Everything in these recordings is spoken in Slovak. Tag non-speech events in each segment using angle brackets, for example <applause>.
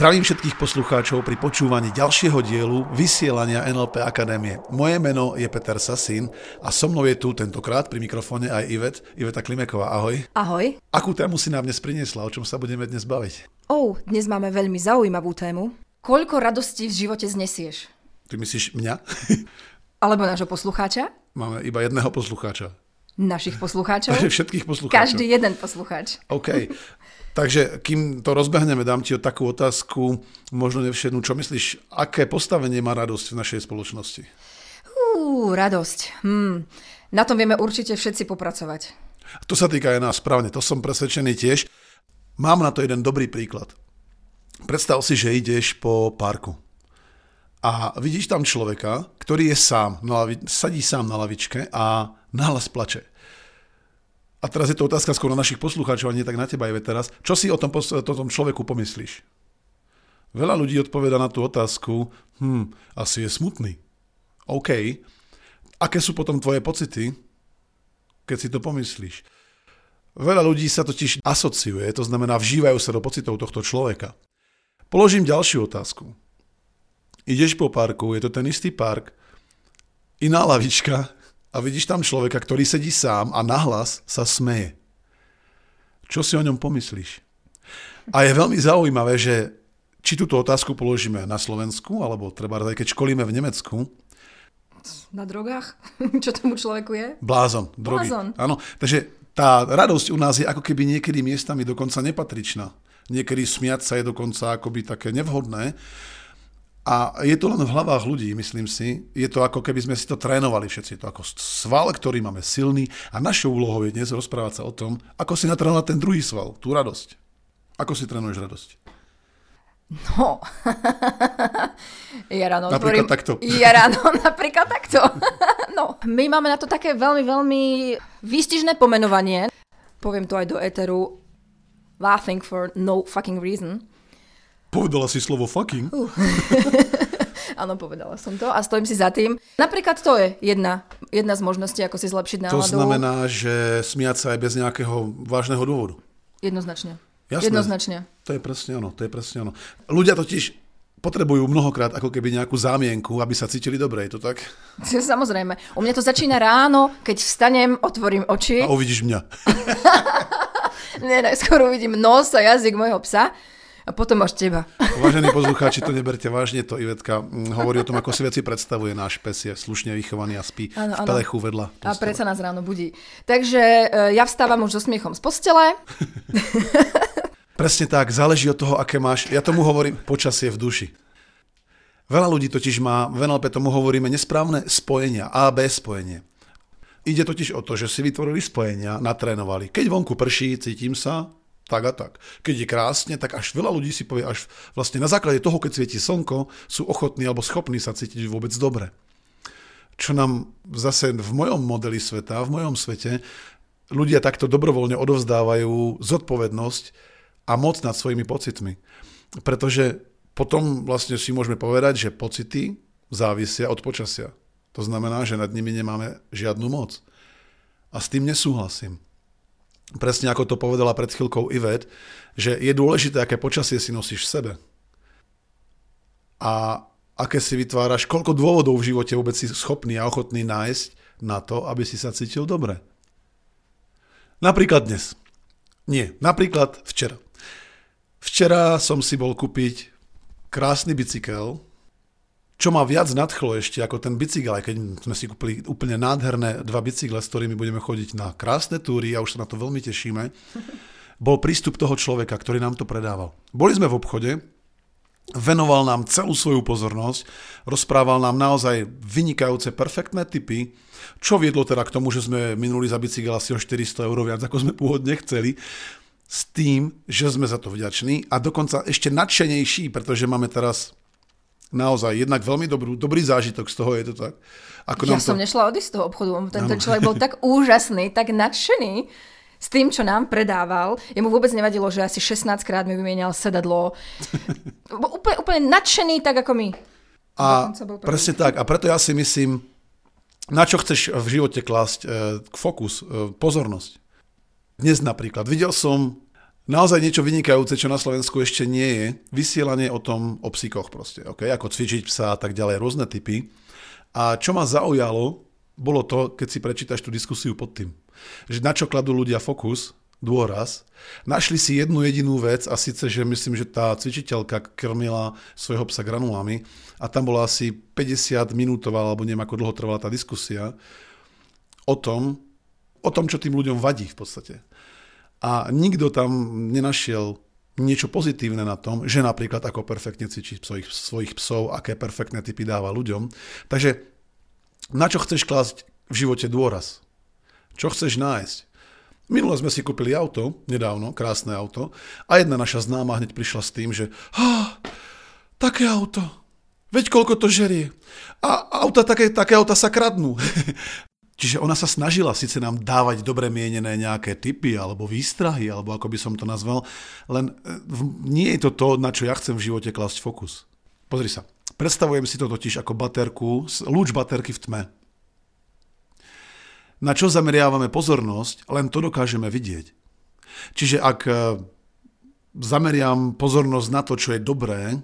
Zdravím všetkých poslucháčov pri počúvaní ďalšieho dielu vysielania NLP Akadémie. Moje meno je Peter Sasín a so mnou je tu tentokrát pri mikrofóne aj Ivet, Iveta Klimeková. Ahoj. Ahoj. Akú tému si nám dnes priniesla? O čom sa budeme dnes baviť? Oh, dnes máme veľmi zaujímavú tému. Koľko radostí v živote znesieš? Ty myslíš mňa? <laughs> Alebo nášho poslucháča? Máme iba jedného poslucháča. Našich poslucháčov? <laughs> Všetkých poslucháčov. Každý jeden poslucháč. OK. Takže kým to rozbehneme, dám ti o takú otázku, možno nevšednú, čo myslíš, aké postavenie má radosť v našej spoločnosti? Uú, radosť. Hmm. Na tom vieme určite všetci popracovať. To sa týka aj nás, správne, to som presvedčený tiež. Mám na to jeden dobrý príklad. Predstav si, že ideš po parku a vidíš tam človeka, ktorý je sám, lavi- sadí sám na lavičke a nahlas plače. A teraz je to otázka skôr na našich poslucháčov, a nie tak na teba aj teraz. Čo si o tom, o tom človeku pomyslíš? Veľa ľudí odpoveda na tú otázku, hm, asi je smutný. OK. Aké sú potom tvoje pocity, keď si to pomyslíš? Veľa ľudí sa totiž asociuje, to znamená vžívajú sa do pocitov tohto človeka. Položím ďalšiu otázku. Ideš po parku, je to ten istý park, iná lavička, a vidíš tam človeka, ktorý sedí sám a nahlas sa smeje. Čo si o ňom pomyslíš? A je veľmi zaujímavé, že či túto otázku položíme na Slovensku, alebo treba aj keď školíme v Nemecku. Na drogách? <laughs> Čo tomu človeku je? Blázon, drogy. Blázon. Áno, takže tá radosť u nás je ako keby niekedy miestami dokonca nepatričná. Niekedy smiať sa je dokonca akoby také nevhodné. A je to len v hlavách ľudí, myslím si. Je to ako keby sme si to trénovali všetci. Je to ako sval, ktorý máme silný a našou úlohou je dnes rozprávať sa o tom, ako si natrénovať ten druhý sval, tú radosť. Ako si trénuješ radosť? No, <laughs> ja ráno Napríklad otvorím... takto. <laughs> Ja ráno napríklad takto. <laughs> no, my máme na to také veľmi, veľmi výstižné pomenovanie. Poviem to aj do éteru. Laughing for no fucking reason. Povedala si slovo fucking. Uh. <laughs> Áno, povedala som to a stojím si za tým. Napríklad to je jedna, jedna z možností, ako si zlepšiť náladu. To znamená, že smiať sa aj bez nejakého vážneho dôvodu. Jednoznačne. Jasné. Jednoznačne. To je presne ono, to je presne ono. Ľudia totiž potrebujú mnohokrát ako keby nejakú zámienku, aby sa cítili dobre, je to tak? <laughs> Samozrejme. U mňa to začína ráno, keď vstanem, otvorím oči. A uvidíš mňa. <laughs> Nie, skôr uvidím nos a jazyk môjho psa a potom až teba. Vážení poslucháči, to neberte vážne, to Ivetka mm, hovorí o tom, ako si veci predstavuje. Náš pes je slušne vychovaný a spí ano, v pelechu vedľa. Postele. A predsa nás ráno budí. Takže e, ja vstávam už so smiechom z postele. <laughs> Presne tak, záleží od toho, aké máš, ja tomu hovorím, počasie v duši. Veľa ľudí totiž má, v NLP tomu hovoríme nesprávne spojenia, A, B spojenie. Ide totiž o to, že si vytvorili spojenia, natrénovali. Keď vonku prší, cítim sa, tak a tak. Keď je krásne, tak až veľa ľudí si povie, až vlastne na základe toho, keď svieti slnko, sú ochotní alebo schopní sa cítiť vôbec dobre. Čo nám zase v mojom modeli sveta, v mojom svete, ľudia takto dobrovoľne odovzdávajú zodpovednosť a moc nad svojimi pocitmi. Pretože potom vlastne si môžeme povedať, že pocity závisia od počasia. To znamená, že nad nimi nemáme žiadnu moc. A s tým nesúhlasím presne ako to povedala pred chvíľkou Ivet, že je dôležité, aké počasie si nosíš v sebe. A aké si vytváraš, koľko dôvodov v živote vôbec si schopný a ochotný nájsť na to, aby si sa cítil dobre. Napríklad dnes. Nie, napríklad včera. Včera som si bol kúpiť krásny bicykel, čo ma viac nadchlo ešte ako ten bicykel, aj keď sme si kúpili úplne nádherné dva bicykle, s ktorými budeme chodiť na krásne túry a už sa na to veľmi tešíme, <laughs> bol prístup toho človeka, ktorý nám to predával. Boli sme v obchode, venoval nám celú svoju pozornosť, rozprával nám naozaj vynikajúce, perfektné typy, čo viedlo teda k tomu, že sme minuli za bicykel asi o 400 eur viac, ako sme pôvodne chceli, s tým, že sme za to vďační a dokonca ešte nadšenejší, pretože máme teraz naozaj jednak veľmi dobrú, dobrý zážitok z toho, je to tak. Ako ja som to... nešla odísť z toho obchodu, ten, ten človek bol tak <laughs> úžasný, tak nadšený, s tým, čo nám predával. Jemu vôbec nevadilo, že asi 16 krát mi vymienial sedadlo. <laughs> úplne, úplne nadšený, tak ako my. A presne tak. A preto ja si myslím, na čo chceš v živote klásť e, fokus, e, pozornosť. Dnes napríklad. Videl som naozaj niečo vynikajúce, čo na Slovensku ešte nie je. Vysielanie o tom, o psíkoch proste. Okay? Ako cvičiť psa a tak ďalej, rôzne typy. A čo ma zaujalo, bolo to, keď si prečítaš tú diskusiu pod tým že na čo kladú ľudia fokus, dôraz, našli si jednu jedinú vec a síce, že myslím, že tá cvičiteľka krmila svojho psa granulami a tam bola asi 50 minútová, alebo neviem, ako dlho trvala tá diskusia, o tom, o tom, čo tým ľuďom vadí v podstate. A nikto tam nenašiel niečo pozitívne na tom, že napríklad ako perfektne cvičí svojich, svojich psov, aké perfektné typy dáva ľuďom. Takže na čo chceš klásť v živote dôraz? Čo chceš nájsť? Minule sme si kúpili auto, nedávno, krásne auto, a jedna naša známa hneď prišla s tým, že ah, také auto, veď koľko to žerie. A auta, také, také auta sa kradnú. <laughs> Čiže ona sa snažila síce nám dávať dobre mienené nejaké typy alebo výstrahy, alebo ako by som to nazval, len e, nie je to to, na čo ja chcem v živote klásť fokus. Pozri sa, predstavujem si to totiž ako baterku, lúč baterky v tme na čo zameriavame pozornosť, len to dokážeme vidieť. Čiže ak e, zameriam pozornosť na to, čo je dobré,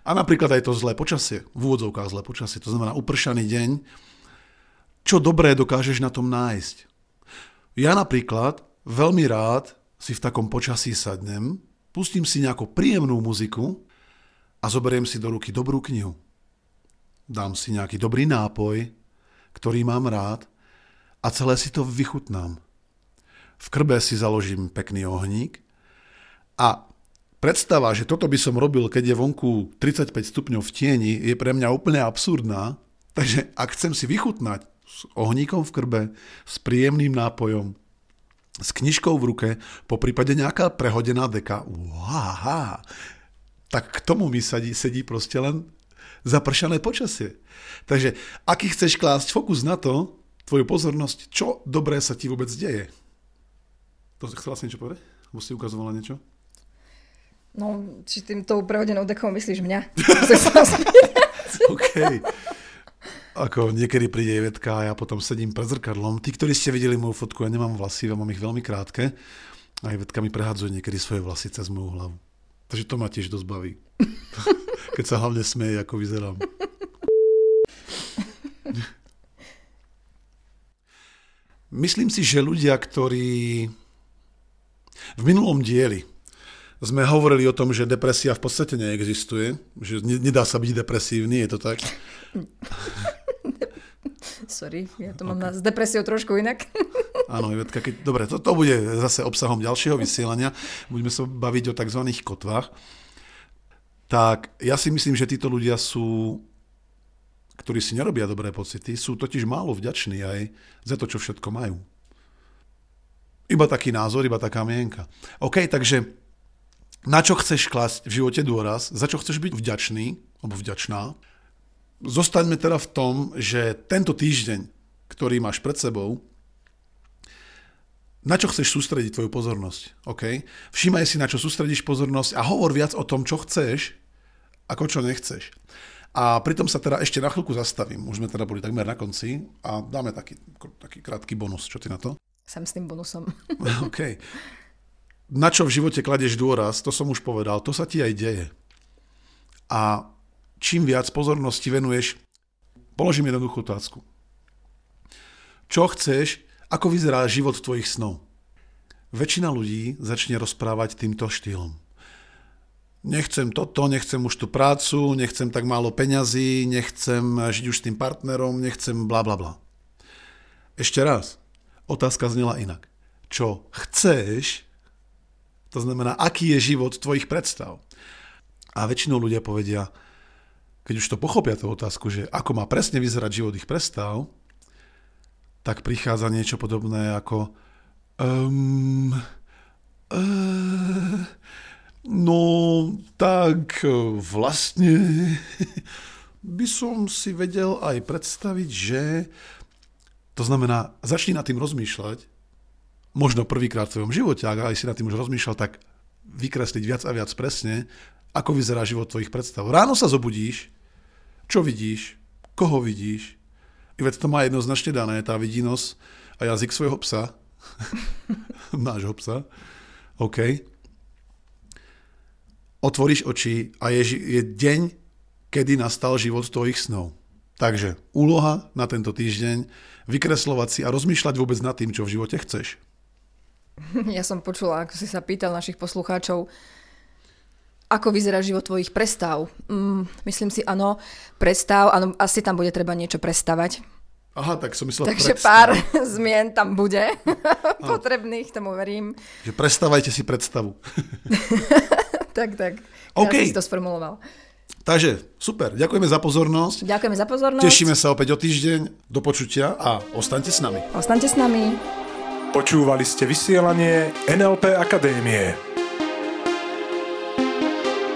a napríklad aj to zlé počasie, v úvodzovkách zlé počasie, to znamená upršaný deň, čo dobré dokážeš na tom nájsť. Ja napríklad veľmi rád si v takom počasí sadnem, pustím si nejakú príjemnú muziku a zoberiem si do ruky dobrú knihu. Dám si nejaký dobrý nápoj, ktorý mám rád a celé si to vychutnám. V krbe si založím pekný ohník a predstava, že toto by som robil, keď je vonku 35 stupňov v tieni, je pre mňa úplne absurdná. Takže ak chcem si vychutnať s ohníkom v krbe, s príjemným nápojom, s knižkou v ruke, po prípade nejaká prehodená deka, uáha, tak k tomu mi sedí, sedí proste len zapršané počasie. Takže aký chceš klásť fokus na to, tvoju pozornosť, čo dobré sa ti vôbec deje. To chcela si niečo povedať? Alebo si ukazovala niečo? No, či tým tou prehodenou dekou myslíš mňa? <laughs> OK. Ako niekedy príde Ivetka a ja potom sedím pred zrkadlom. Tí, ktorí ste videli moju fotku, ja nemám vlasy, ja mám ich veľmi krátke. A Ivetka mi prehadzuje niekedy svoje vlasy cez moju hlavu. Takže to ma tiež dosť baví. <laughs> Keď sa hlavne smeje, ako vyzerám. <laughs> Myslím si, že ľudia, ktorí v minulom dieli sme hovorili o tom, že depresia v podstate neexistuje, že nedá sa byť depresívny, je to tak? <laughs> Sorry, ja to mám okay. s depresiou trošku inak. <laughs> Áno, Ivetka, keď, dobre, to, to bude zase obsahom ďalšieho vysielania. Budeme sa baviť o tzv. kotvách. Tak ja si myslím, že títo ľudia sú ktorí si nerobia dobré pocity, sú totiž málo vďační aj za to, čo všetko majú. Iba taký názor, iba taká mienka. OK, takže na čo chceš klasť v živote dôraz, za čo chceš byť vďačný, alebo vďačná. Zostaňme teda v tom, že tento týždeň, ktorý máš pred sebou, na čo chceš sústrediť tvoju pozornosť. OK? Všímaj si, na čo sústredíš pozornosť a hovor viac o tom, čo chceš, ako čo nechceš. A pritom sa teda ešte na chvíľku zastavím. Už sme teda boli takmer na konci a dáme taký, taký krátky bonus. Čo ty na to? Som s tým bonusom. <laughs> OK. Na čo v živote kladeš dôraz, to som už povedal, to sa ti aj deje. A čím viac pozornosti venuješ, položím jednoduchú otázku. Čo chceš, ako vyzerá život tvojich snov? Väčšina ľudí začne rozprávať týmto štýlom nechcem toto, nechcem už tú prácu, nechcem tak málo peňazí, nechcem žiť už s tým partnerom, nechcem bla bla bla. Ešte raz, otázka znela inak. Čo chceš, to znamená, aký je život tvojich predstav. A väčšinou ľudia povedia, keď už to pochopia tú otázku, že ako má presne vyzerať život ich predstav, tak prichádza niečo podobné ako um, uh, No, tak e, vlastne <laughs> by som si vedel aj predstaviť, že to znamená, začni nad tým rozmýšľať možno prvýkrát v tvojom živote, ak aj si nad tým už rozmýšľal, tak vykresliť viac a viac presne, ako vyzerá život tvojich predstav. Ráno sa zobudíš, čo vidíš, koho vidíš. Iveď to má jednoznačne dané, tá vidínosť a jazyk svojho psa. <laughs> Nášho psa. OK. Otvoríš oči a je, je deň, kedy nastal život tvojich snov. Takže úloha na tento týždeň, vykreslovať si a rozmýšľať vôbec nad tým, čo v živote chceš. <laughs> Ja som počula, ako si sa pýtal našich poslucháčov, ako vyzerá život tvojich prestav. Mm, myslím si, áno, prestav, áno, asi tam bude treba niečo prestavať. Aha, tak som myslel Takže predstav. pár <laughs> zmien tam bude <laughs> potrebných, tomu verím. Že prestávajte si predstavu. <laughs> tak, tak. OK. si to sformuloval. Takže super, ďakujeme za pozornosť. Ďakujeme za pozornosť. Tešíme sa opäť o týždeň. Do počutia a ostaňte s nami. Ostaňte s nami. Počúvali ste vysielanie NLP Akadémie.